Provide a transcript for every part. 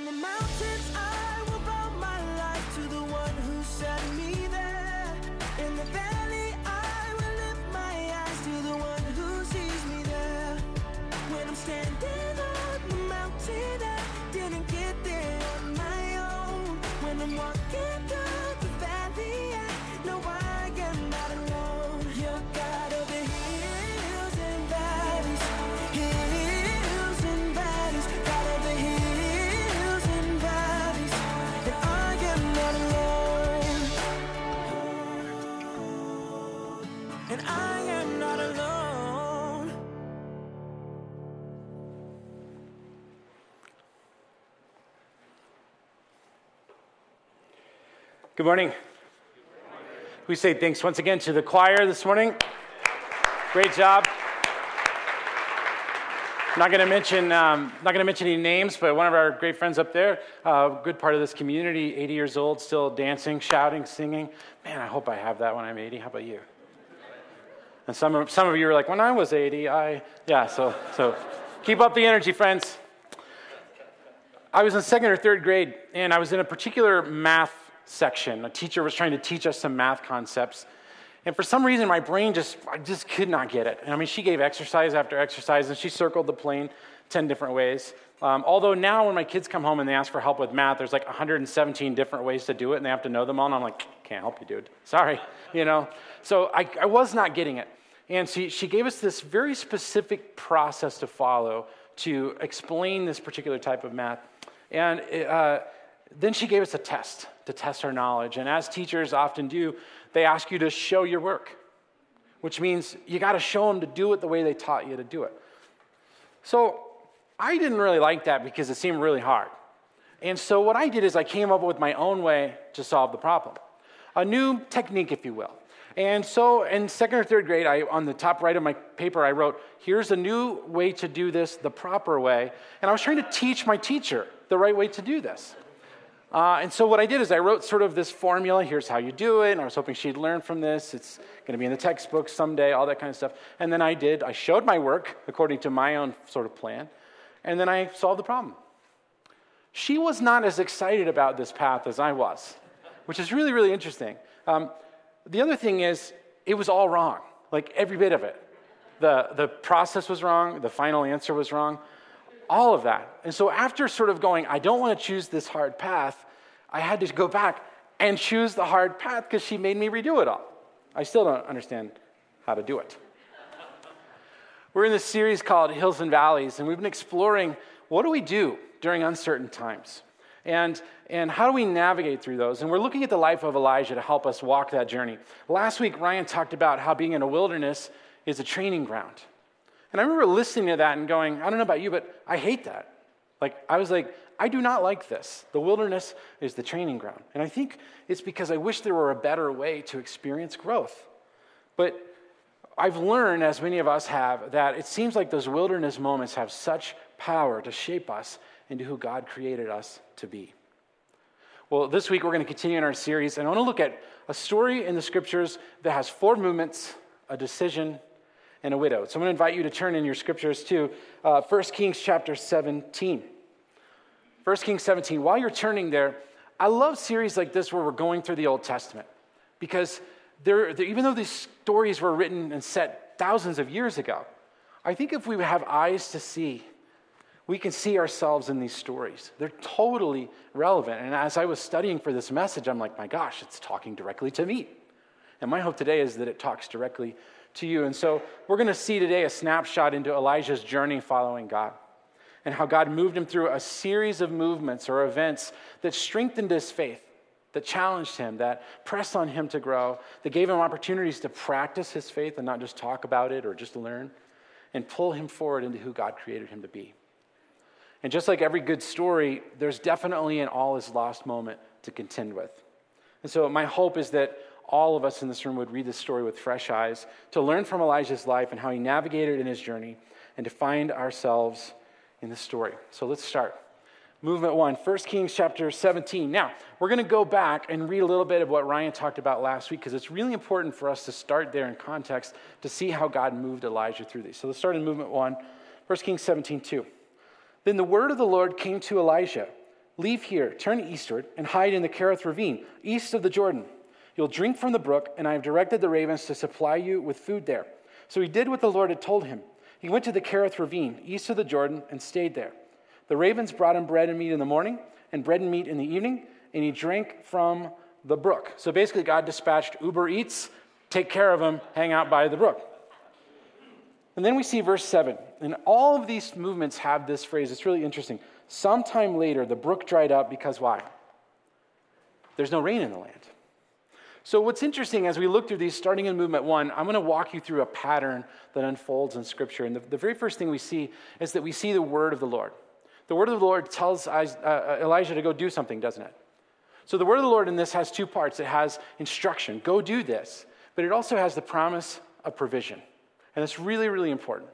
On the mountains, I Good morning. We say thanks once again to the choir this morning. Great job. Not going to mention, um, not going to mention any names, but one of our great friends up there, uh, good part of this community, 80 years old, still dancing, shouting, singing. Man, I hope I have that when I'm 80. How about you? And some of, some of you are like, when I was 80, I, yeah. So, so keep up the energy, friends. I was in second or third grade, and I was in a particular math section. A teacher was trying to teach us some math concepts. And for some reason, my brain just, I just could not get it. And I mean, she gave exercise after exercise, and she circled the plane 10 different ways. Um, although now, when my kids come home and they ask for help with math, there's like 117 different ways to do it, and they have to know them all. And I'm like, can't help you, dude. Sorry, you know? So I, I was not getting it. And she, she gave us this very specific process to follow to explain this particular type of math. And uh, then she gave us a test to test our knowledge. And as teachers often do, they ask you to show your work, which means you got to show them to do it the way they taught you to do it. So I didn't really like that because it seemed really hard. And so what I did is I came up with my own way to solve the problem, a new technique, if you will. And so in second or third grade, I, on the top right of my paper, I wrote, here's a new way to do this the proper way. And I was trying to teach my teacher the right way to do this. Uh, and so what I did is I wrote sort of this formula. Here's how you do it. And I was hoping she'd learn from this. It's going to be in the textbook someday, all that kind of stuff. And then I did. I showed my work according to my own sort of plan. And then I solved the problem. She was not as excited about this path as I was, which is really, really interesting. Um, the other thing is, it was all wrong, like every bit of it. The, the process was wrong, the final answer was wrong, all of that. And so, after sort of going, I don't want to choose this hard path, I had to go back and choose the hard path because she made me redo it all. I still don't understand how to do it. We're in this series called Hills and Valleys, and we've been exploring what do we do during uncertain times? And, and how do we navigate through those? And we're looking at the life of Elijah to help us walk that journey. Last week, Ryan talked about how being in a wilderness is a training ground. And I remember listening to that and going, I don't know about you, but I hate that. Like, I was like, I do not like this. The wilderness is the training ground. And I think it's because I wish there were a better way to experience growth. But I've learned, as many of us have, that it seems like those wilderness moments have such power to shape us into who God created us to be. Well, this week we're going to continue in our series, and I want to look at a story in the scriptures that has four movements, a decision, and a widow. So I'm going to invite you to turn in your scriptures to uh, 1 Kings chapter 17. 1 Kings 17. While you're turning there, I love series like this where we're going through the Old Testament because they're, they're, even though these stories were written and set thousands of years ago, I think if we have eyes to see, we can see ourselves in these stories. They're totally relevant. And as I was studying for this message, I'm like, my gosh, it's talking directly to me. And my hope today is that it talks directly to you. And so we're going to see today a snapshot into Elijah's journey following God and how God moved him through a series of movements or events that strengthened his faith, that challenged him, that pressed on him to grow, that gave him opportunities to practice his faith and not just talk about it or just learn, and pull him forward into who God created him to be. And just like every good story, there's definitely an all is lost moment to contend with. And so, my hope is that all of us in this room would read this story with fresh eyes to learn from Elijah's life and how he navigated in his journey and to find ourselves in the story. So, let's start. Movement one, 1 Kings chapter 17. Now, we're going to go back and read a little bit of what Ryan talked about last week because it's really important for us to start there in context to see how God moved Elijah through these. So let's start in movement one, 1 Kings 17, 2. Then the word of the Lord came to Elijah Leave here, turn eastward, and hide in the Kerith ravine, east of the Jordan. You'll drink from the brook, and I have directed the ravens to supply you with food there. So he did what the Lord had told him. He went to the Kerith ravine, east of the Jordan, and stayed there. The ravens brought him bread and meat in the morning, and bread and meat in the evening, and he drank from the brook. So basically, God dispatched Uber Eats, take care of him, hang out by the brook. And then we see verse 7. And all of these movements have this phrase. It's really interesting. Sometime later, the brook dried up because why? There's no rain in the land. So, what's interesting as we look through these, starting in movement one, I'm going to walk you through a pattern that unfolds in Scripture. And the, the very first thing we see is that we see the word of the Lord. The word of the Lord tells uh, Elijah to go do something, doesn't it? So, the word of the Lord in this has two parts it has instruction, go do this, but it also has the promise of provision. And that's really, really important.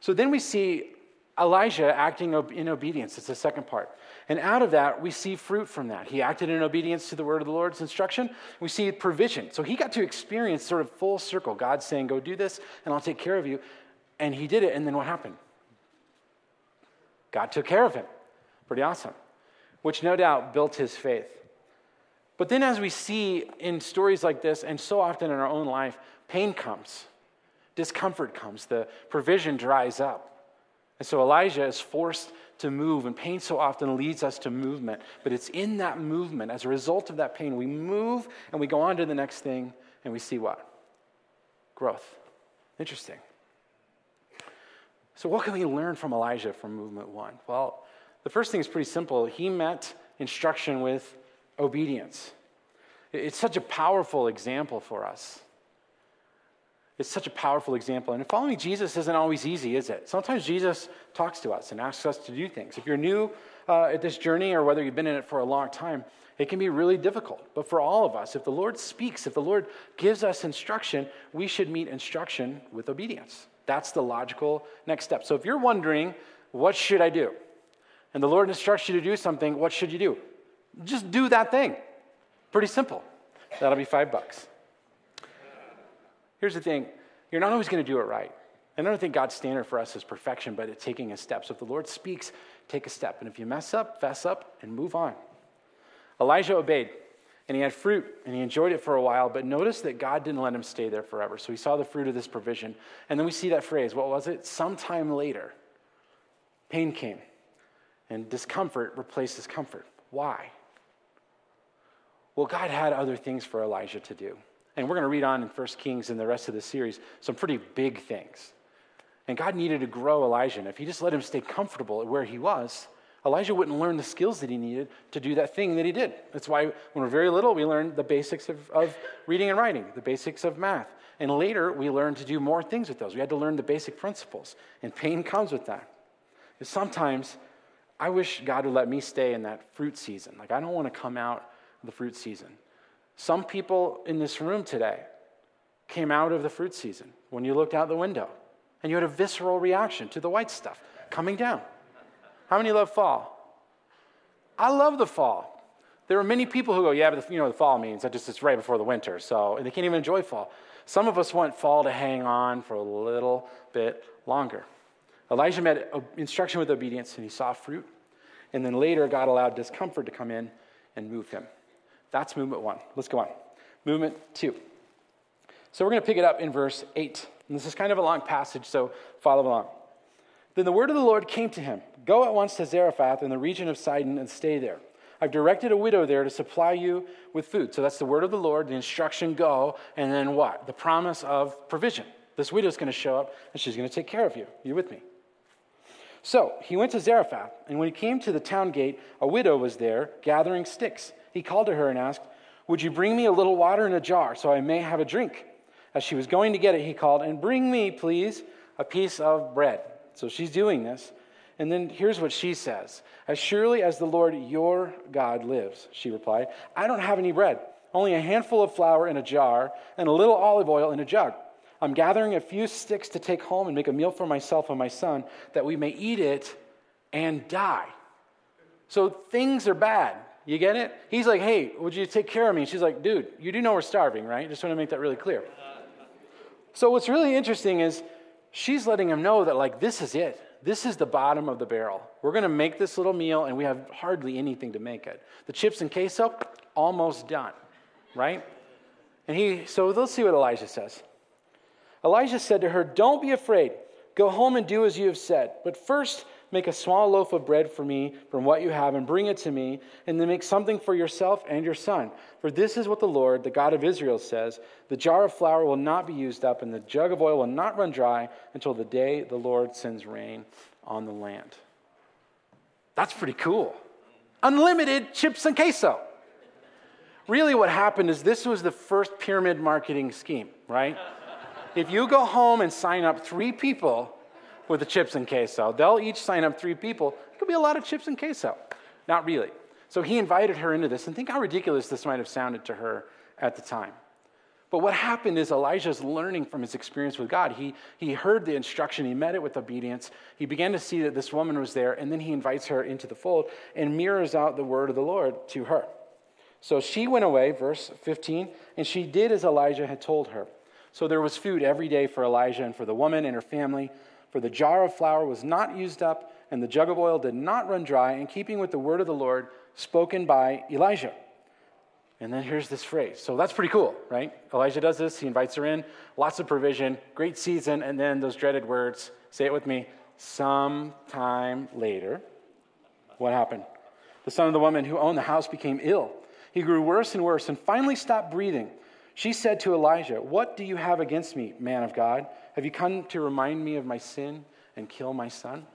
So, then we see Elijah acting in obedience. It's the second part. And out of that, we see fruit from that. He acted in obedience to the word of the Lord's instruction. We see provision. So he got to experience sort of full circle God saying, Go do this, and I'll take care of you. And he did it. And then what happened? God took care of him. Pretty awesome. Which no doubt built his faith. But then, as we see in stories like this, and so often in our own life, pain comes, discomfort comes, the provision dries up. And so Elijah is forced to move, and pain so often leads us to movement. But it's in that movement, as a result of that pain, we move and we go on to the next thing, and we see what? Growth. Interesting. So, what can we learn from Elijah from movement one? Well, the first thing is pretty simple. He met instruction with obedience. It's such a powerful example for us. It's such a powerful example. And following Jesus isn't always easy, is it? Sometimes Jesus talks to us and asks us to do things. If you're new uh, at this journey or whether you've been in it for a long time, it can be really difficult. But for all of us, if the Lord speaks, if the Lord gives us instruction, we should meet instruction with obedience. That's the logical next step. So if you're wondering, what should I do? And the Lord instructs you to do something, what should you do? Just do that thing. Pretty simple. That'll be five bucks. Here's the thing you're not always going to do it right. And I don't think God's standard for us is perfection, but it's taking a step. So if the Lord speaks, take a step. And if you mess up, fess up and move on. Elijah obeyed, and he had fruit, and he enjoyed it for a while, but notice that God didn't let him stay there forever. So he saw the fruit of this provision. And then we see that phrase what was it? Sometime later, pain came, and discomfort replaced discomfort. Why? Well, God had other things for Elijah to do. And we're going to read on in 1 Kings and the rest of the series some pretty big things. And God needed to grow Elijah. And if he just let him stay comfortable at where he was, Elijah wouldn't learn the skills that he needed to do that thing that he did. That's why when we're very little, we learn the basics of, of reading and writing, the basics of math. And later, we learn to do more things with those. We had to learn the basic principles. And pain comes with that. And sometimes, I wish God would let me stay in that fruit season. Like, I don't want to come out of the fruit season. Some people in this room today came out of the fruit season when you looked out the window and you had a visceral reaction to the white stuff coming down. How many love fall? I love the fall. There are many people who go, yeah, but the, you know the fall means that just it's right before the winter, so they can't even enjoy fall. Some of us want fall to hang on for a little bit longer. Elijah met instruction with obedience and he saw fruit, and then later God allowed discomfort to come in and move him. That's movement one. Let's go on. Movement two. So we're going to pick it up in verse 8. And this is kind of a long passage, so follow along. Then the word of the Lord came to him Go at once to Zarephath in the region of Sidon and stay there. I've directed a widow there to supply you with food. So that's the word of the Lord, the instruction go, and then what? The promise of provision. This widow is going to show up and she's going to take care of you. You with me? So he went to Zarephath, and when he came to the town gate, a widow was there gathering sticks he called to her and asked, Would you bring me a little water in a jar so I may have a drink? As she was going to get it, he called, And bring me, please, a piece of bread. So she's doing this. And then here's what she says As surely as the Lord your God lives, she replied, I don't have any bread, only a handful of flour in a jar and a little olive oil in a jug. I'm gathering a few sticks to take home and make a meal for myself and my son that we may eat it and die. So things are bad. You get it? He's like, hey, would you take care of me? she's like, dude, you do know we're starving, right? Just want to make that really clear. So what's really interesting is she's letting him know that, like, this is it. This is the bottom of the barrel. We're going to make this little meal, and we have hardly anything to make it. The chips and queso, almost done, right? And he, so let's see what Elijah says. Elijah said to her, Don't be afraid. Go home and do as you have said. But first, make a small loaf of bread for me from what you have and bring it to me, and then make something for yourself and your son. For this is what the Lord, the God of Israel, says The jar of flour will not be used up, and the jug of oil will not run dry until the day the Lord sends rain on the land. That's pretty cool. Unlimited chips and queso. Really, what happened is this was the first pyramid marketing scheme, right? if you go home and sign up three people with the chips and queso, they'll each sign up three people. It could be a lot of chips and queso. Not really. So he invited her into this, and think how ridiculous this might have sounded to her at the time. But what happened is Elijah's learning from his experience with God. He, he heard the instruction, he met it with obedience. He began to see that this woman was there, and then he invites her into the fold and mirrors out the word of the Lord to her. So she went away, verse 15, and she did as Elijah had told her. So there was food every day for Elijah and for the woman and her family, for the jar of flour was not used up, and the jug of oil did not run dry, in keeping with the word of the Lord spoken by Elijah. And then here's this phrase. So that's pretty cool, right? Elijah does this, he invites her in, lots of provision, great season, and then those dreaded words. Say it with me. Sometime later, what happened? The son of the woman who owned the house became ill he grew worse and worse and finally stopped breathing. She said to Elijah, What do you have against me, man of God? Have you come to remind me of my sin and kill my son?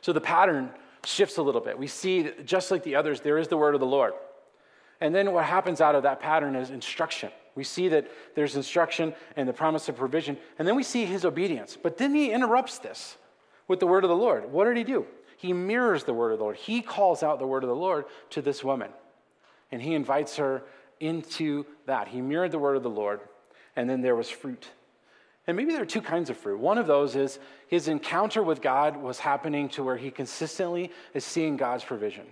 So the pattern shifts a little bit. We see, just like the others, there is the word of the Lord. And then what happens out of that pattern is instruction. We see that there's instruction and the promise of provision. And then we see his obedience. But then he interrupts this with the word of the Lord. What did he do? he mirrors the word of the Lord. He calls out the word of the Lord to this woman, and he invites her into that. He mirrored the word of the Lord, and then there was fruit. And maybe there are two kinds of fruit. One of those is his encounter with God was happening to where he consistently is seeing God's provision.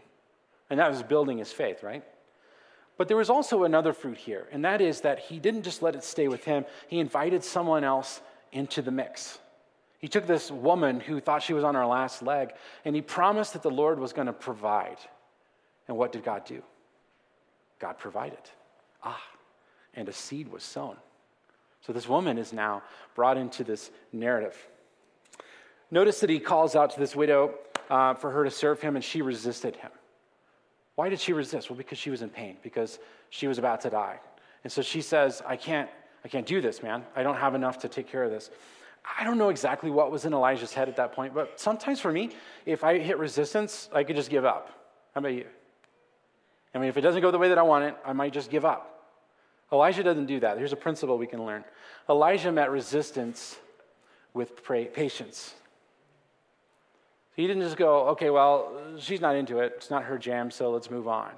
And that was building his faith, right? But there was also another fruit here, and that is that he didn't just let it stay with him, he invited someone else into the mix. He took this woman who thought she was on her last leg, and he promised that the Lord was going to provide. And what did God do? God provided. Ah, and a seed was sown. So this woman is now brought into this narrative. Notice that he calls out to this widow uh, for her to serve him, and she resisted him. Why did she resist? Well, because she was in pain, because she was about to die. And so she says, I can't, I can't do this, man. I don't have enough to take care of this. I don't know exactly what was in Elijah's head at that point, but sometimes for me, if I hit resistance, I could just give up. How about you? I mean, if it doesn't go the way that I want it, I might just give up. Elijah doesn't do that. Here's a principle we can learn Elijah met resistance with pray, patience. He didn't just go, okay, well, she's not into it. It's not her jam, so let's move on.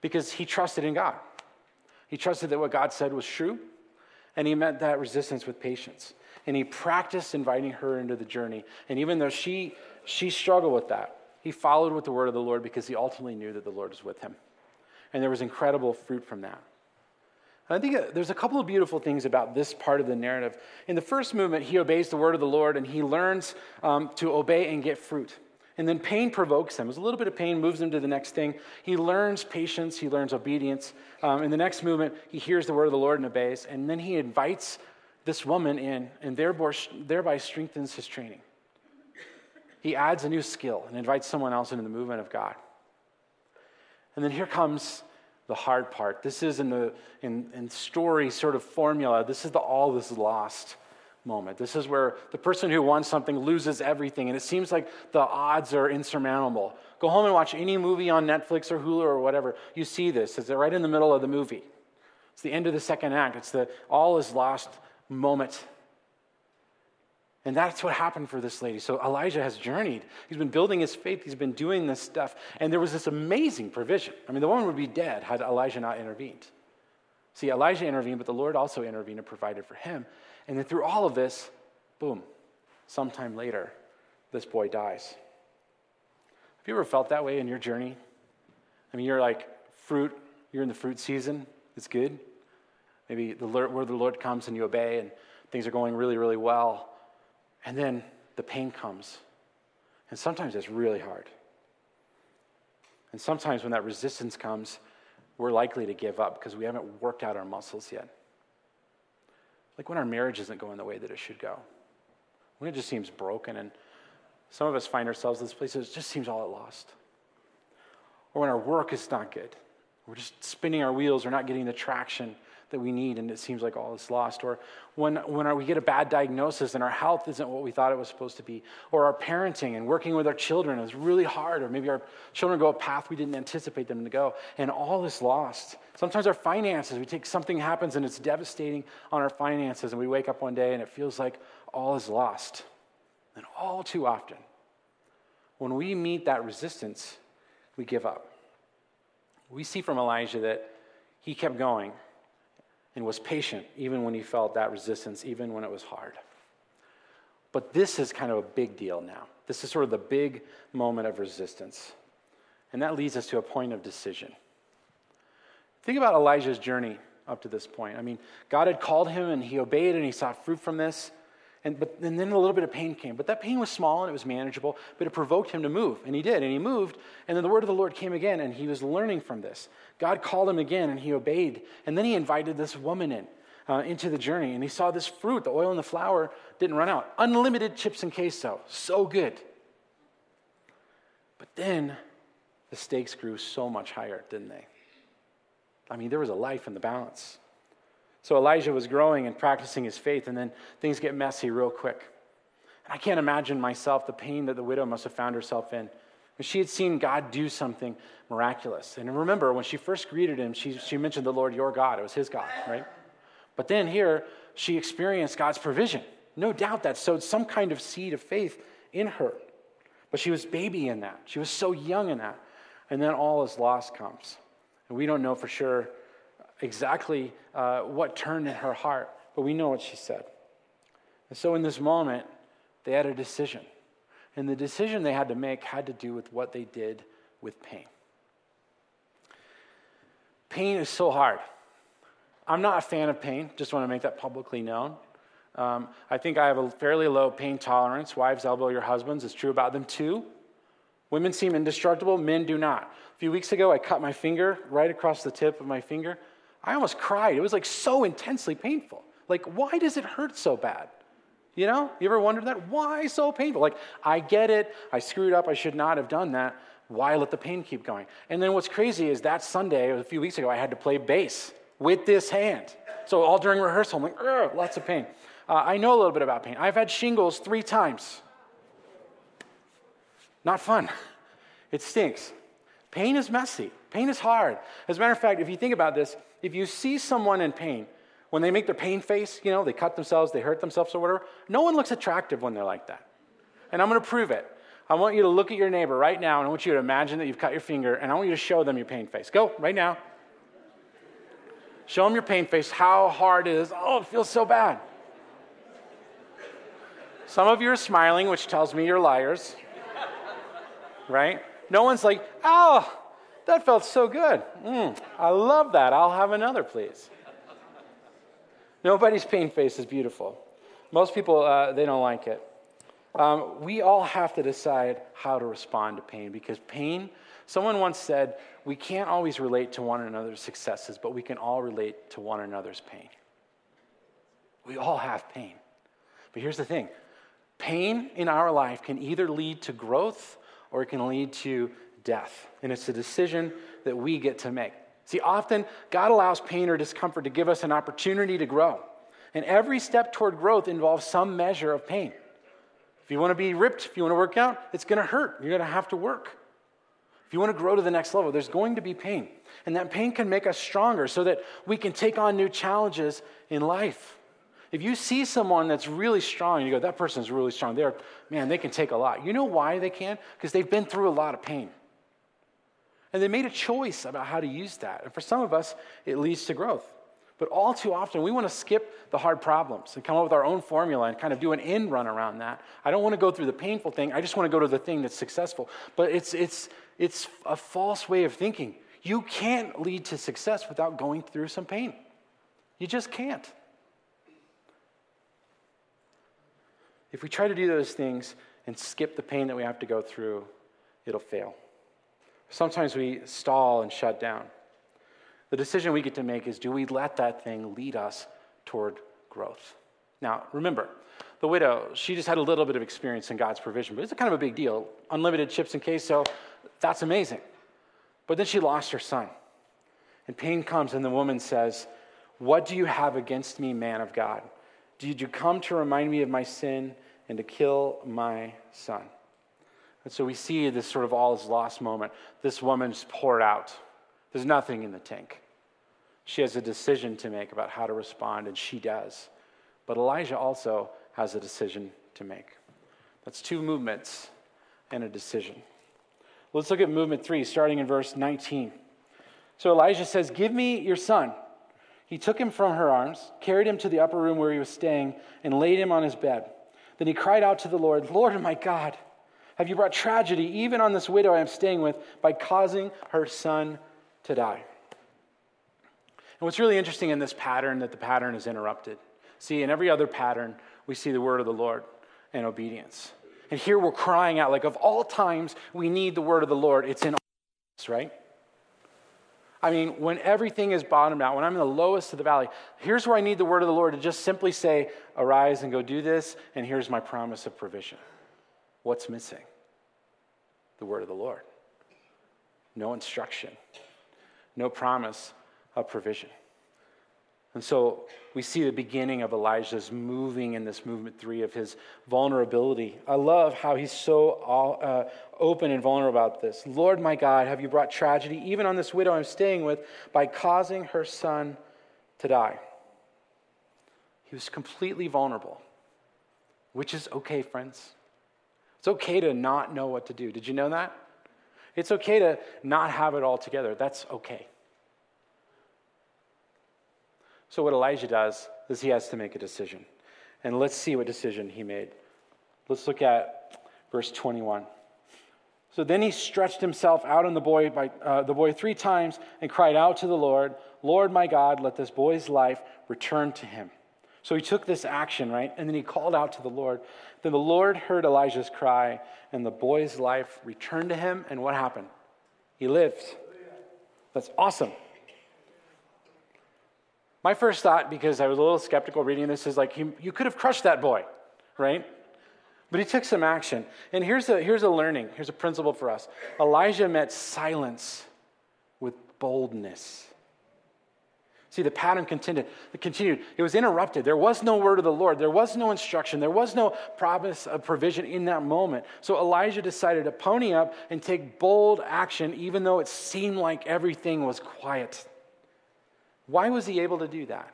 Because he trusted in God. He trusted that what God said was true, and he met that resistance with patience and he practiced inviting her into the journey. And even though she, she struggled with that, he followed with the word of the Lord because he ultimately knew that the Lord was with him. And there was incredible fruit from that. And I think uh, there's a couple of beautiful things about this part of the narrative. In the first movement, he obeys the word of the Lord and he learns um, to obey and get fruit. And then pain provokes him. There's a little bit of pain moves him to the next thing. He learns patience, he learns obedience. Um, in the next movement, he hears the word of the Lord and obeys. And then he invites this woman in and thereby strengthens his training. He adds a new skill and invites someone else into the movement of God. And then here comes the hard part. This is in the in, in story sort of formula. This is the all is lost moment. This is where the person who wants something loses everything, and it seems like the odds are insurmountable. Go home and watch any movie on Netflix or Hulu or whatever. You see this. It's right in the middle of the movie. It's the end of the second act. It's the all is lost moment. And that's what happened for this lady. So Elijah has journeyed. He's been building his faith. He's been doing this stuff. And there was this amazing provision. I mean, the woman would be dead had Elijah not intervened. See, Elijah intervened, but the Lord also intervened and provided for him. And then through all of this, boom, sometime later, this boy dies. Have you ever felt that way in your journey? I mean, you're like fruit, you're in the fruit season, it's good. Maybe the the Lord comes and you obey and things are going really, really well. And then the pain comes. And sometimes it's really hard. And sometimes when that resistance comes, we're likely to give up because we haven't worked out our muscles yet. Like when our marriage isn't going the way that it should go, when it just seems broken, and some of us find ourselves in this place that it just seems all at lost. Or when our work is not good, we're just spinning our wheels, we're not getting the traction that we need and it seems like all is lost. Or when, when we get a bad diagnosis and our health isn't what we thought it was supposed to be. Or our parenting and working with our children is really hard. Or maybe our children go a path we didn't anticipate them to go and all is lost. Sometimes our finances, we take something happens and it's devastating on our finances and we wake up one day and it feels like all is lost. And all too often, when we meet that resistance, we give up. We see from Elijah that he kept going and was patient even when he felt that resistance, even when it was hard. But this is kind of a big deal now. This is sort of the big moment of resistance. And that leads us to a point of decision. Think about Elijah's journey up to this point. I mean, God had called him and he obeyed and he saw fruit from this. And, but, and then a little bit of pain came. But that pain was small and it was manageable, but it provoked him to move. And he did. And he moved. And then the word of the Lord came again, and he was learning from this. God called him again, and he obeyed. And then he invited this woman in. Uh, into the journey, and he saw this fruit, the oil and the flour didn't run out. Unlimited chips and queso, so good. But then the stakes grew so much higher, didn't they? I mean, there was a life in the balance. So Elijah was growing and practicing his faith, and then things get messy real quick. And I can't imagine myself the pain that the widow must have found herself in. She had seen God do something miraculous. And remember, when she first greeted him, she, she mentioned the Lord your God. It was his God, right? But then here, she experienced God's provision. No doubt that sowed some kind of seed of faith in her. But she was baby in that. She was so young in that. And then all is loss comes. And we don't know for sure exactly uh, what turned in her heart, but we know what she said. And so in this moment, they had a decision. And the decision they had to make had to do with what they did with pain. Pain is so hard. I'm not a fan of pain, just want to make that publicly known. Um, I think I have a fairly low pain tolerance. Wives elbow your husbands, it's true about them too. Women seem indestructible, men do not. A few weeks ago, I cut my finger right across the tip of my finger. I almost cried. It was like so intensely painful. Like, why does it hurt so bad? You know, you ever wondered that? Why so painful? Like, I get it. I screwed up. I should not have done that. Why let the pain keep going? And then what's crazy is that Sunday, a few weeks ago, I had to play bass with this hand. So all during rehearsal, I'm like, lots of pain. Uh, I know a little bit about pain. I've had shingles three times. Not fun. It stinks. Pain is messy. Pain is hard. As a matter of fact, if you think about this, if you see someone in pain, when they make their pain face, you know, they cut themselves, they hurt themselves or whatever, no one looks attractive when they're like that. And I'm going to prove it. I want you to look at your neighbor right now, and I want you to imagine that you've cut your finger, and I want you to show them your pain face. Go, right now. Show them your pain face, how hard it is. Oh, it feels so bad. Some of you are smiling, which tells me you're liars. Right? No one's like, oh, that felt so good. Mm, I love that. I'll have another, please. Nobody's pain face is beautiful. Most people, uh, they don't like it. Um, we all have to decide how to respond to pain because pain, someone once said, we can't always relate to one another's successes, but we can all relate to one another's pain. We all have pain. But here's the thing pain in our life can either lead to growth or it can lead to death. And it's a decision that we get to make. See, often God allows pain or discomfort to give us an opportunity to grow. And every step toward growth involves some measure of pain. If you want to be ripped, if you want to work out, it's going to hurt. You're going to have to work. If you want to grow to the next level, there's going to be pain. And that pain can make us stronger so that we can take on new challenges in life. If you see someone that's really strong you go, that person's really strong, they're, man, they can take a lot. You know why they can? Because they've been through a lot of pain. And they made a choice about how to use that. And for some of us, it leads to growth. But all too often, we want to skip the hard problems and come up with our own formula and kind of do an end run around that. I don't want to go through the painful thing. I just want to go to the thing that's successful. But it's, it's, it's a false way of thinking. You can't lead to success without going through some pain. You just can't. If we try to do those things and skip the pain that we have to go through, it'll fail. Sometimes we stall and shut down. The decision we get to make is do we let that thing lead us toward growth? Now, remember, the widow, she just had a little bit of experience in God's provision, but it's kind of a big deal. Unlimited chips and queso, that's amazing. But then she lost her son. And pain comes, and the woman says, What do you have against me, man of God? Did you come to remind me of my sin and to kill my son? And so we see this sort of all is lost moment. This woman's poured out. There's nothing in the tank. She has a decision to make about how to respond, and she does. But Elijah also has a decision to make. That's two movements and a decision. Let's look at movement three, starting in verse 19. So Elijah says, Give me your son. He took him from her arms, carried him to the upper room where he was staying, and laid him on his bed. Then he cried out to the Lord, Lord my God, have you brought tragedy even on this widow I am staying with by causing her son to die? And what's really interesting in this pattern that the pattern is interrupted. See, in every other pattern, we see the word of the Lord and obedience. And here we're crying out, like, of all times we need the word of the Lord, it's in us, right? I mean, when everything is bottomed out, when I'm in the lowest of the valley, here's where I need the word of the Lord to just simply say, Arise and go do this, and here's my promise of provision. What's missing? The word of the Lord. No instruction, no promise of provision. And so we see the beginning of Elijah's moving in this movement three of his vulnerability. I love how he's so uh, open and vulnerable about this. Lord my God, have you brought tragedy even on this widow I'm staying with by causing her son to die? He was completely vulnerable, which is okay, friends. It's okay to not know what to do. Did you know that? It's okay to not have it all together. That's okay. So, what Elijah does is he has to make a decision. And let's see what decision he made. Let's look at verse 21. So then he stretched himself out on the boy, by, uh, the boy three times and cried out to the Lord, Lord my God, let this boy's life return to him. So he took this action, right? And then he called out to the Lord. Then the Lord heard Elijah's cry, and the boy's life returned to him. And what happened? He lived. That's awesome. My first thought, because I was a little skeptical reading this, is like, you could have crushed that boy, right? But he took some action. And here's a, here's a learning, here's a principle for us Elijah met silence with boldness. See, the pattern continued. It was interrupted. There was no word of the Lord. There was no instruction. There was no promise of provision in that moment. So Elijah decided to pony up and take bold action, even though it seemed like everything was quiet. Why was he able to do that?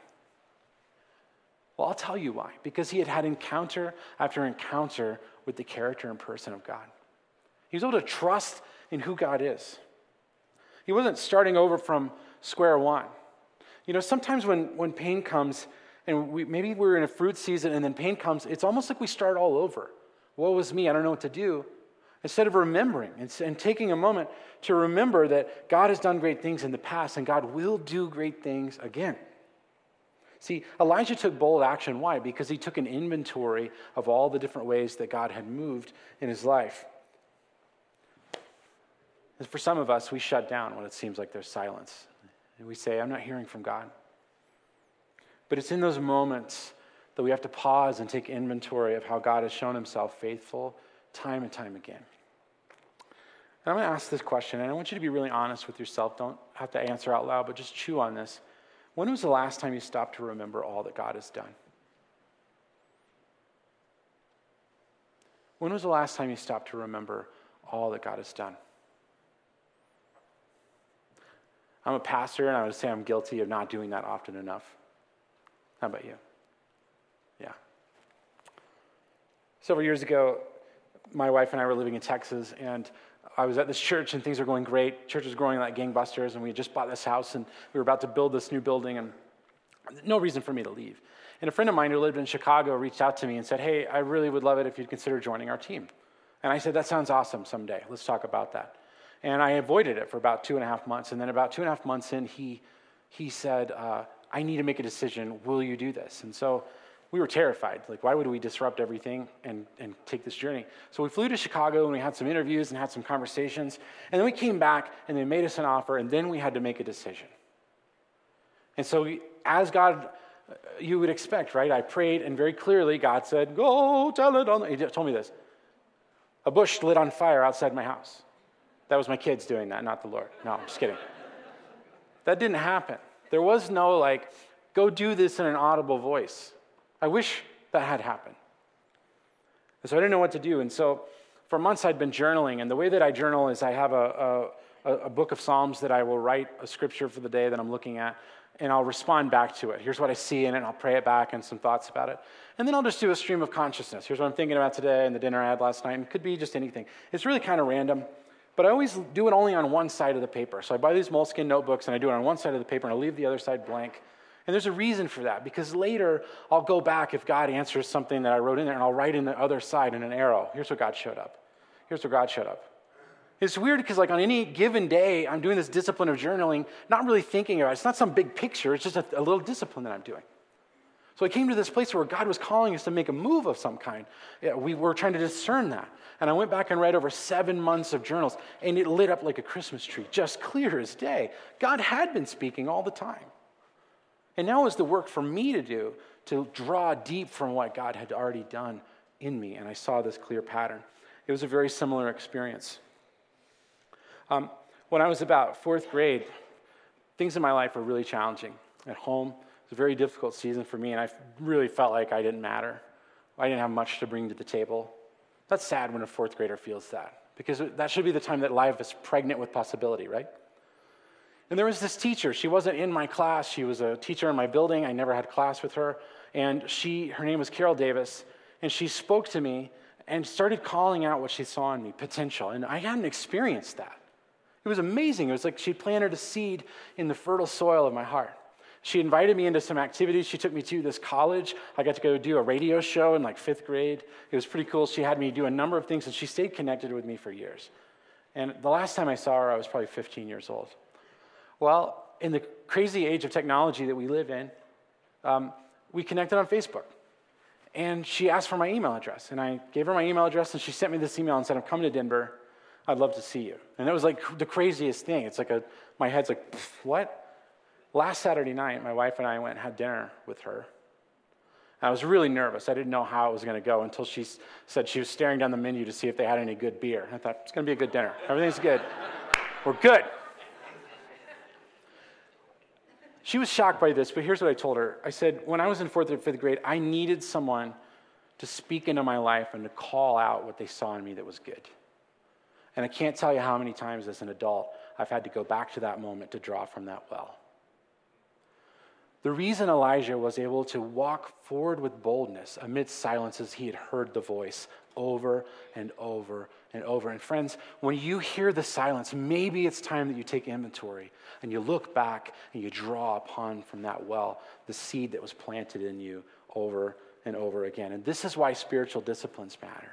Well, I'll tell you why. Because he had had encounter after encounter with the character and person of God. He was able to trust in who God is. He wasn't starting over from square one. You know, sometimes when, when pain comes, and we, maybe we're in a fruit season and then pain comes, it's almost like we start all over. Woe was me, I don't know what to do. Instead of remembering and, and taking a moment to remember that God has done great things in the past and God will do great things again. See, Elijah took bold action. Why? Because he took an inventory of all the different ways that God had moved in his life. And for some of us, we shut down when it seems like there's silence. And we say, I'm not hearing from God. But it's in those moments that we have to pause and take inventory of how God has shown himself faithful time and time again. And I'm going to ask this question, and I want you to be really honest with yourself. Don't have to answer out loud, but just chew on this. When was the last time you stopped to remember all that God has done? When was the last time you stopped to remember all that God has done? I'm a pastor, and I would say I'm guilty of not doing that often enough. How about you? Yeah. Several years ago, my wife and I were living in Texas, and I was at this church, and things were going great. Church was growing like gangbusters, and we just bought this house, and we were about to build this new building, and no reason for me to leave. And a friend of mine who lived in Chicago reached out to me and said, Hey, I really would love it if you'd consider joining our team. And I said, That sounds awesome someday. Let's talk about that. And I avoided it for about two and a half months. And then about two and a half months in, he, he said, uh, I need to make a decision. Will you do this? And so we were terrified. Like, why would we disrupt everything and, and take this journey? So we flew to Chicago and we had some interviews and had some conversations. And then we came back and they made us an offer, and then we had to make a decision. And so, we, as God, you would expect, right? I prayed, and very clearly, God said, Go tell it on. He told me this. A bush lit on fire outside my house. That was my kids doing that, not the Lord. No, I'm just kidding. That didn't happen. There was no, like, go do this in an audible voice. I wish that had happened. And so I didn't know what to do. And so for months I'd been journaling. And the way that I journal is I have a, a, a book of Psalms that I will write a scripture for the day that I'm looking at. And I'll respond back to it. Here's what I see in it, and I'll pray it back and some thoughts about it. And then I'll just do a stream of consciousness. Here's what I'm thinking about today and the dinner I had last night. And it could be just anything. It's really kind of random. But I always do it only on one side of the paper. So I buy these Moleskine notebooks and I do it on one side of the paper and I leave the other side blank. And there's a reason for that because later I'll go back if God answers something that I wrote in there and I'll write in the other side in an arrow. Here's where God showed up. Here's where God showed up. It's weird because, like, on any given day, I'm doing this discipline of journaling, not really thinking about it. It's not some big picture, it's just a, a little discipline that I'm doing. So I came to this place where God was calling us to make a move of some kind. Yeah, we were trying to discern that. And I went back and read over seven months of journals, and it lit up like a Christmas tree, just clear as day. God had been speaking all the time. And now is the work for me to do to draw deep from what God had already done in me. And I saw this clear pattern. It was a very similar experience. Um, when I was about fourth grade, things in my life were really challenging. At home, was a very difficult season for me, and I really felt like I didn't matter. I didn't have much to bring to the table. That's sad when a fourth grader feels that, because that should be the time that life is pregnant with possibility, right? And there was this teacher. She wasn't in my class. She was a teacher in my building. I never had class with her. And she, her name was Carol Davis. And she spoke to me and started calling out what she saw in me, potential. And I hadn't experienced that. It was amazing. It was like she planted a seed in the fertile soil of my heart. She invited me into some activities. She took me to this college. I got to go do a radio show in like fifth grade. It was pretty cool. She had me do a number of things, and she stayed connected with me for years. And the last time I saw her, I was probably 15 years old. Well, in the crazy age of technology that we live in, um, we connected on Facebook. And she asked for my email address. And I gave her my email address, and she sent me this email and said, I'm coming to Denver. I'd love to see you. And it was like the craziest thing. It's like a, my head's like, what? Last Saturday night, my wife and I went and had dinner with her. I was really nervous. I didn't know how it was going to go until she said she was staring down the menu to see if they had any good beer. I thought, it's going to be a good dinner. Everything's good. We're good. She was shocked by this, but here's what I told her. I said, when I was in fourth or fifth grade, I needed someone to speak into my life and to call out what they saw in me that was good. And I can't tell you how many times as an adult I've had to go back to that moment to draw from that well. The reason Elijah was able to walk forward with boldness amidst silence is he had heard the voice over and over and over. And friends, when you hear the silence, maybe it's time that you take inventory and you look back and you draw upon from that well the seed that was planted in you over and over again. And this is why spiritual disciplines matter.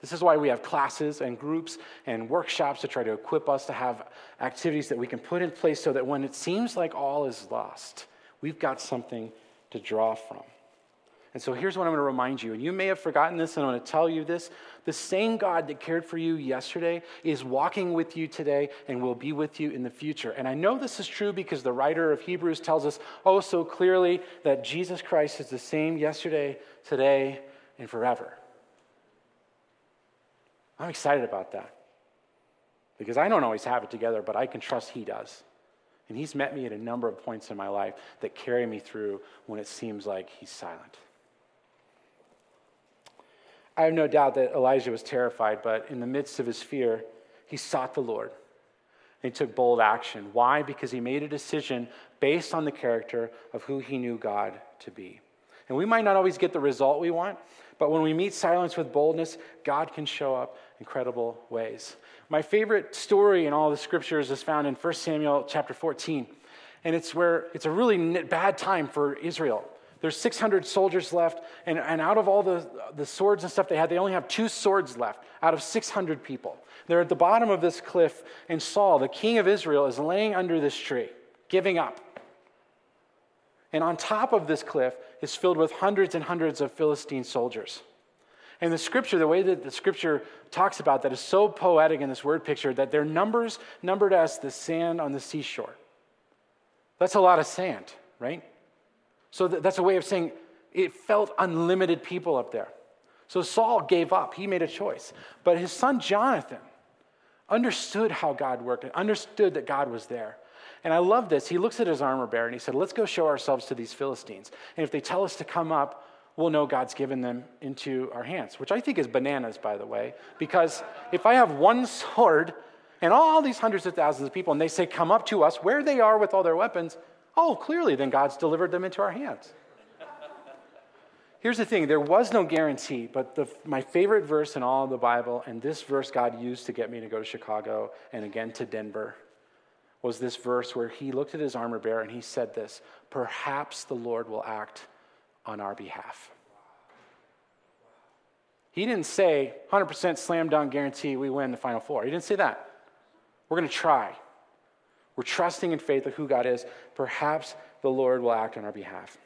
This is why we have classes and groups and workshops to try to equip us to have activities that we can put in place so that when it seems like all is lost, we've got something to draw from. And so here's what I'm going to remind you. And you may have forgotten this, and I'm going to tell you this. The same God that cared for you yesterday is walking with you today and will be with you in the future. And I know this is true because the writer of Hebrews tells us oh so clearly that Jesus Christ is the same yesterday, today, and forever. I'm excited about that because I don't always have it together, but I can trust He does. And He's met me at a number of points in my life that carry me through when it seems like He's silent. I have no doubt that Elijah was terrified, but in the midst of his fear, he sought the Lord. And he took bold action. Why? Because he made a decision based on the character of who he knew God to be. And we might not always get the result we want, but when we meet silence with boldness, God can show up incredible ways. My favorite story in all the scriptures is found in 1 Samuel chapter 14. And it's where it's a really bad time for Israel. There's 600 soldiers left, and, and out of all the, the swords and stuff they had, they only have two swords left out of 600 people. They're at the bottom of this cliff, and Saul, the king of Israel, is laying under this tree, giving up. And on top of this cliff is filled with hundreds and hundreds of Philistine soldiers. And the scripture, the way that the scripture talks about that is so poetic in this word picture that their numbers numbered as the sand on the seashore. That's a lot of sand, right? So that's a way of saying it felt unlimited people up there. So Saul gave up. He made a choice. But his son Jonathan understood how God worked and understood that God was there. And I love this. He looks at his armor bearer and he said, Let's go show ourselves to these Philistines. And if they tell us to come up, we'll know God's given them into our hands, which I think is bananas, by the way. Because if I have one sword and all these hundreds of thousands of people and they say, Come up to us where they are with all their weapons, oh, clearly then God's delivered them into our hands. Here's the thing there was no guarantee, but the, my favorite verse in all of the Bible, and this verse God used to get me to go to Chicago and again to Denver, was this verse where he looked at his armor bearer and he said this Perhaps the Lord will act on our behalf. He didn't say 100% slam dunk guarantee we win the final four. He didn't say that. We're going to try. We're trusting in faith of who God is. Perhaps the Lord will act on our behalf.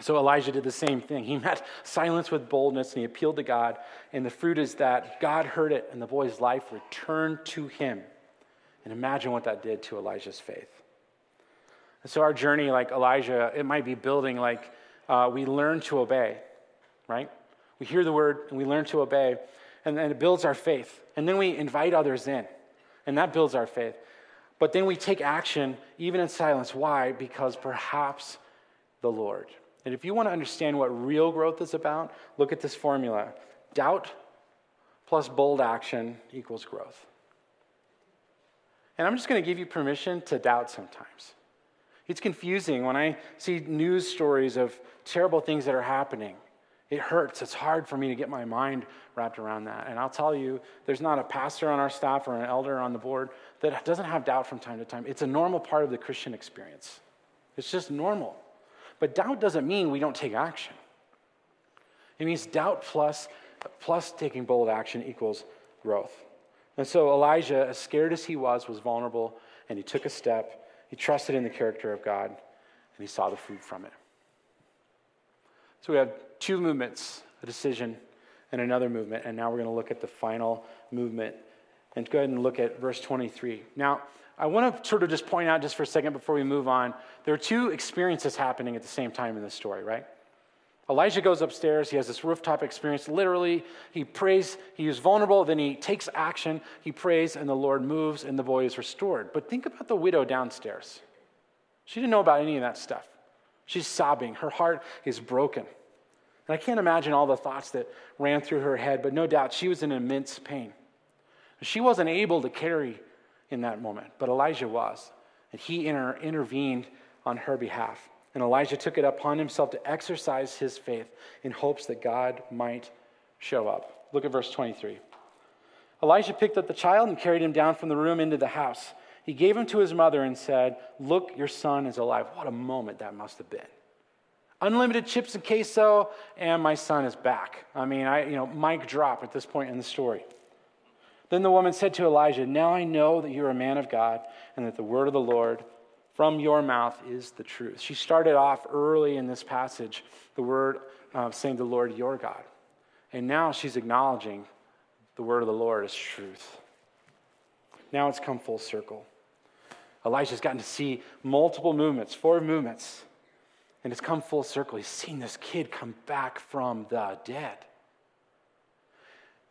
So Elijah did the same thing. He met silence with boldness and he appealed to God. And the fruit is that God heard it and the boy's life returned to him. And imagine what that did to Elijah's faith. And so our journey, like Elijah, it might be building like uh, we learn to obey, right? We hear the word and we learn to obey, and then it builds our faith. And then we invite others in, and that builds our faith. But then we take action, even in silence. Why? Because perhaps the Lord. And if you want to understand what real growth is about, look at this formula doubt plus bold action equals growth. And I'm just going to give you permission to doubt sometimes. It's confusing when I see news stories of terrible things that are happening. It hurts. It's hard for me to get my mind wrapped around that. And I'll tell you, there's not a pastor on our staff or an elder on the board that doesn't have doubt from time to time. It's a normal part of the Christian experience, it's just normal. But doubt doesn't mean we don't take action. It means doubt plus, plus taking bold action equals growth. And so Elijah, as scared as he was, was vulnerable, and he took a step. He trusted in the character of God, and he saw the fruit from it. So we have two movements a decision and another movement, and now we're going to look at the final movement. And go ahead and look at verse 23. Now, I want to sort of just point out just for a second before we move on, there are two experiences happening at the same time in this story, right? Elijah goes upstairs. He has this rooftop experience. Literally, he prays. He is vulnerable. Then he takes action. He prays, and the Lord moves, and the boy is restored. But think about the widow downstairs. She didn't know about any of that stuff. She's sobbing. Her heart is broken. And I can't imagine all the thoughts that ran through her head, but no doubt she was in immense pain. She wasn't able to carry in that moment, but Elijah was. And he inter- intervened on her behalf. And Elijah took it upon himself to exercise his faith in hopes that God might show up. Look at verse 23. Elijah picked up the child and carried him down from the room into the house. He gave him to his mother and said, Look, your son is alive. What a moment that must have been. Unlimited chips and queso, and my son is back. I mean, I, you know, mic drop at this point in the story. Then the woman said to Elijah, Now I know that you're a man of God and that the word of the Lord from your mouth is the truth. She started off early in this passage, the word uh, saying, The Lord your God. And now she's acknowledging the word of the Lord is truth. Now it's come full circle. Elijah's gotten to see multiple movements, four movements, and it's come full circle. He's seen this kid come back from the dead.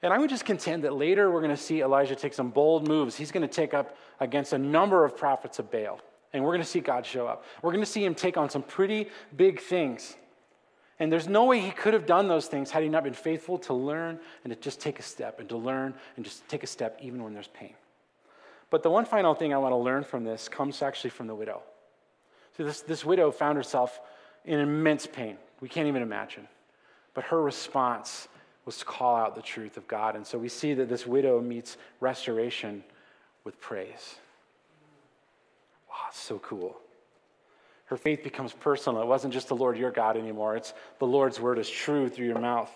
And I would just contend that later we're going to see Elijah take some bold moves. He's going to take up against a number of prophets of Baal. And we're going to see God show up. We're going to see him take on some pretty big things. And there's no way he could have done those things had he not been faithful to learn and to just take a step and to learn and just take a step even when there's pain. But the one final thing I want to learn from this comes actually from the widow. See, this, this widow found herself in immense pain. We can't even imagine. But her response was to call out the truth of God. And so we see that this widow meets restoration with praise. Wow, it's so cool. Her faith becomes personal. It wasn't just the Lord your God anymore, it's the Lord's word is true through your mouth.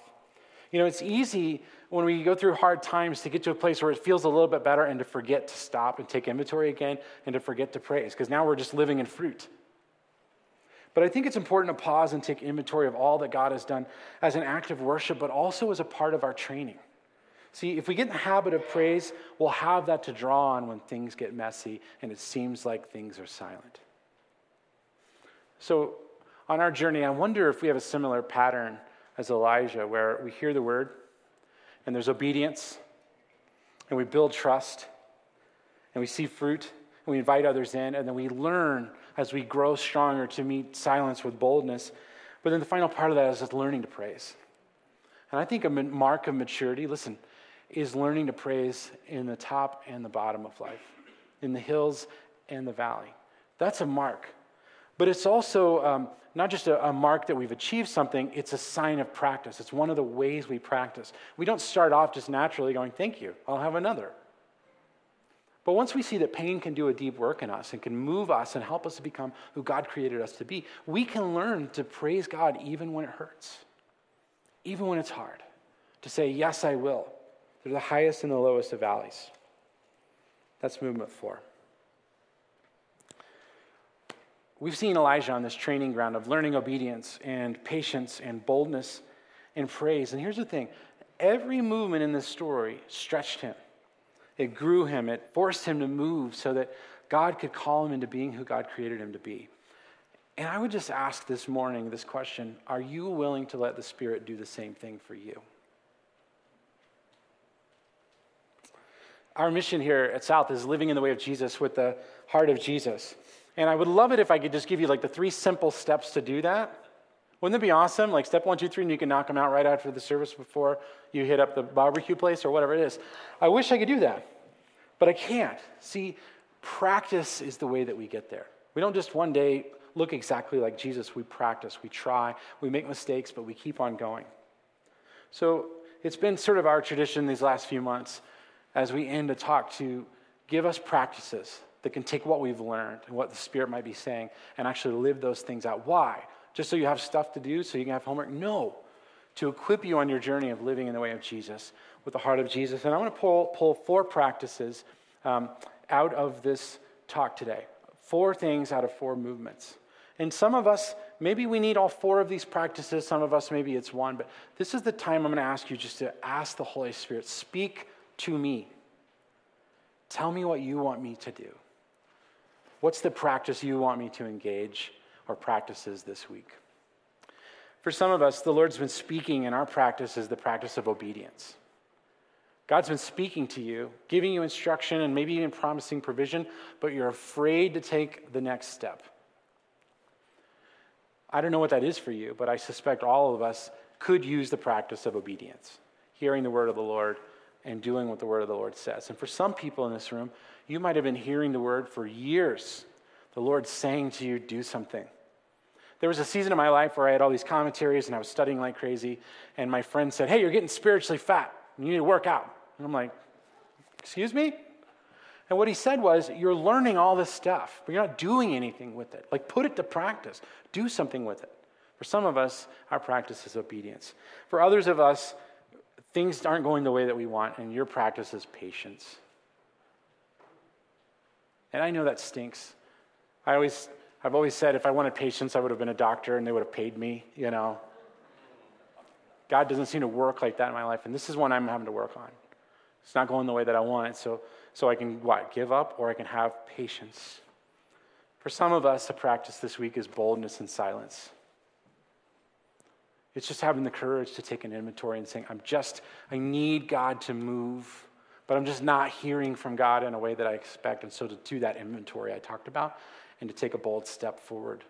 You know, it's easy when we go through hard times to get to a place where it feels a little bit better and to forget to stop and take inventory again and to forget to praise because now we're just living in fruit. But I think it's important to pause and take inventory of all that God has done as an act of worship, but also as a part of our training. See, if we get in the habit of praise, we'll have that to draw on when things get messy and it seems like things are silent. So, on our journey, I wonder if we have a similar pattern as Elijah, where we hear the word and there's obedience and we build trust and we see fruit and we invite others in and then we learn as we grow stronger to meet silence with boldness. But then the final part of that is just learning to praise. And I think a mark of maturity, listen, is learning to praise in the top and the bottom of life, in the hills and the valley. That's a mark. But it's also um, not just a, a, mark that we've achieved something, it's a sign of practice. It's one of the ways we practice. We don't start off just naturally going, Thank you, I'll have another. But once we see that pain can do a deep work in us and can move us and help us to become who God created us to be, we can learn to praise God even when it hurts, even when it's hard, to say, Yes, I will. They're the highest and the lowest of valleys. That's movement four. We've seen Elijah on this training ground of learning obedience and patience and boldness and praise. And here's the thing every movement in this story stretched him, it grew him, it forced him to move so that God could call him into being who God created him to be. And I would just ask this morning this question Are you willing to let the Spirit do the same thing for you? Our mission here at South is living in the way of Jesus with the heart of Jesus. And I would love it if I could just give you like the three simple steps to do that. Wouldn't it be awesome? Like step one, two, three, and you can knock them out right after the service before you hit up the barbecue place or whatever it is. I wish I could do that, but I can't. See, practice is the way that we get there. We don't just one day look exactly like Jesus. We practice, we try, we make mistakes, but we keep on going. So it's been sort of our tradition these last few months as we end a talk to give us practices that can take what we've learned and what the Spirit might be saying and actually live those things out. Why? Just so you have stuff to do, so you can have homework? No. To equip you on your journey of living in the way of Jesus, with the heart of Jesus. And I want to pull, pull four practices um, out of this talk today. Four things out of four movements. And some of us, maybe we need all four of these practices. Some of us, maybe it's one. But this is the time I'm going to ask you just to ask the Holy Spirit, speak to me. Tell me what you want me to do. What's the practice you want me to engage or practices this week? For some of us, the Lord's been speaking, and our practice is the practice of obedience. God's been speaking to you, giving you instruction, and maybe even promising provision, but you're afraid to take the next step. I don't know what that is for you, but I suspect all of us could use the practice of obedience, hearing the word of the Lord and doing what the word of the Lord says. And for some people in this room, you might have been hearing the word for years. The Lord saying to you, do something. There was a season of my life where I had all these commentaries and I was studying like crazy. And my friend said, Hey, you're getting spiritually fat. You need to work out. And I'm like, Excuse me? And what he said was, You're learning all this stuff, but you're not doing anything with it. Like, put it to practice, do something with it. For some of us, our practice is obedience. For others of us, things aren't going the way that we want, and your practice is patience. And I know that stinks. I always, I've always said if I wanted patience, I would have been a doctor and they would have paid me, you know. God doesn't seem to work like that in my life, and this is one I'm having to work on. It's not going the way that I want it, so, so I can, what, give up or I can have patience. For some of us, the practice this week is boldness and silence. It's just having the courage to take an inventory and saying, I'm just, I need God to move, but I'm just not hearing from God in a way that I expect. And so to do that inventory I talked about and to take a bold step forward.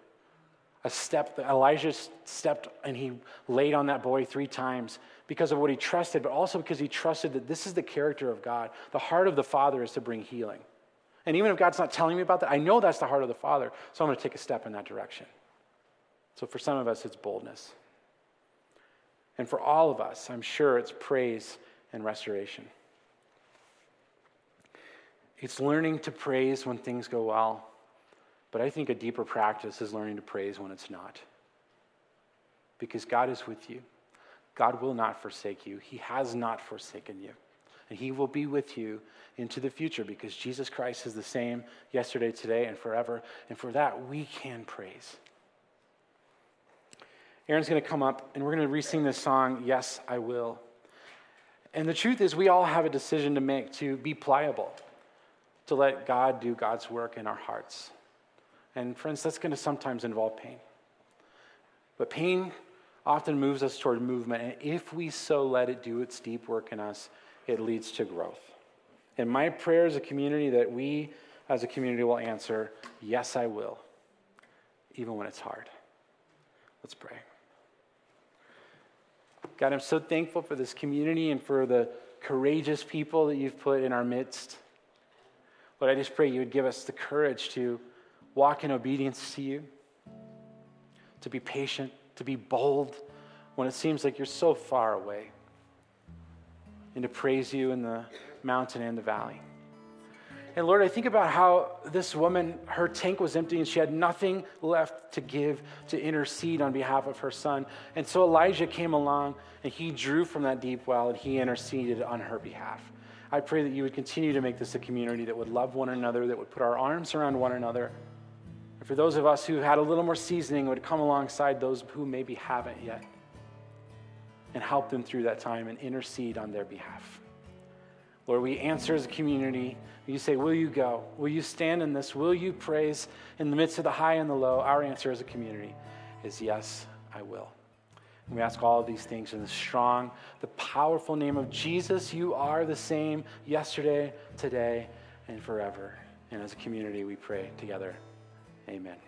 A step that Elijah stepped and he laid on that boy three times because of what he trusted, but also because he trusted that this is the character of God. The heart of the Father is to bring healing. And even if God's not telling me about that, I know that's the heart of the Father, so I'm going to take a step in that direction. So for some of us, it's boldness. And for all of us, I'm sure it's praise and restoration. It's learning to praise when things go well, but I think a deeper practice is learning to praise when it's not. Because God is with you. God will not forsake you. He has not forsaken you. And He will be with you into the future because Jesus Christ is the same yesterday, today, and forever. And for that, we can praise. Aaron's going to come up and we're going to re sing this song, Yes, I Will. And the truth is, we all have a decision to make to be pliable, to let God do God's work in our hearts. And friends, that's going to sometimes involve pain. But pain often moves us toward movement. And if we so let it do its deep work in us, it leads to growth. And my prayer as a community that we as a community will answer, Yes, I will, even when it's hard. Let's pray. God, I'm so thankful for this community and for the courageous people that you've put in our midst. Lord, I just pray you would give us the courage to walk in obedience to you, to be patient, to be bold when it seems like you're so far away, and to praise you in the mountain and the valley. And Lord, I think about how this woman, her tank was empty and she had nothing left to give to intercede on behalf of her son. And so Elijah came along and he drew from that deep well and he interceded on her behalf. I pray that you would continue to make this a community that would love one another, that would put our arms around one another. And for those of us who had a little more seasoning, would come alongside those who maybe haven't yet and help them through that time and intercede on their behalf. Lord, we answer as a community. You say, Will you go? Will you stand in this? Will you praise in the midst of the high and the low? Our answer as a community is yes, I will. And we ask all of these things in the strong, the powerful name of Jesus. You are the same yesterday, today, and forever. And as a community, we pray together. Amen.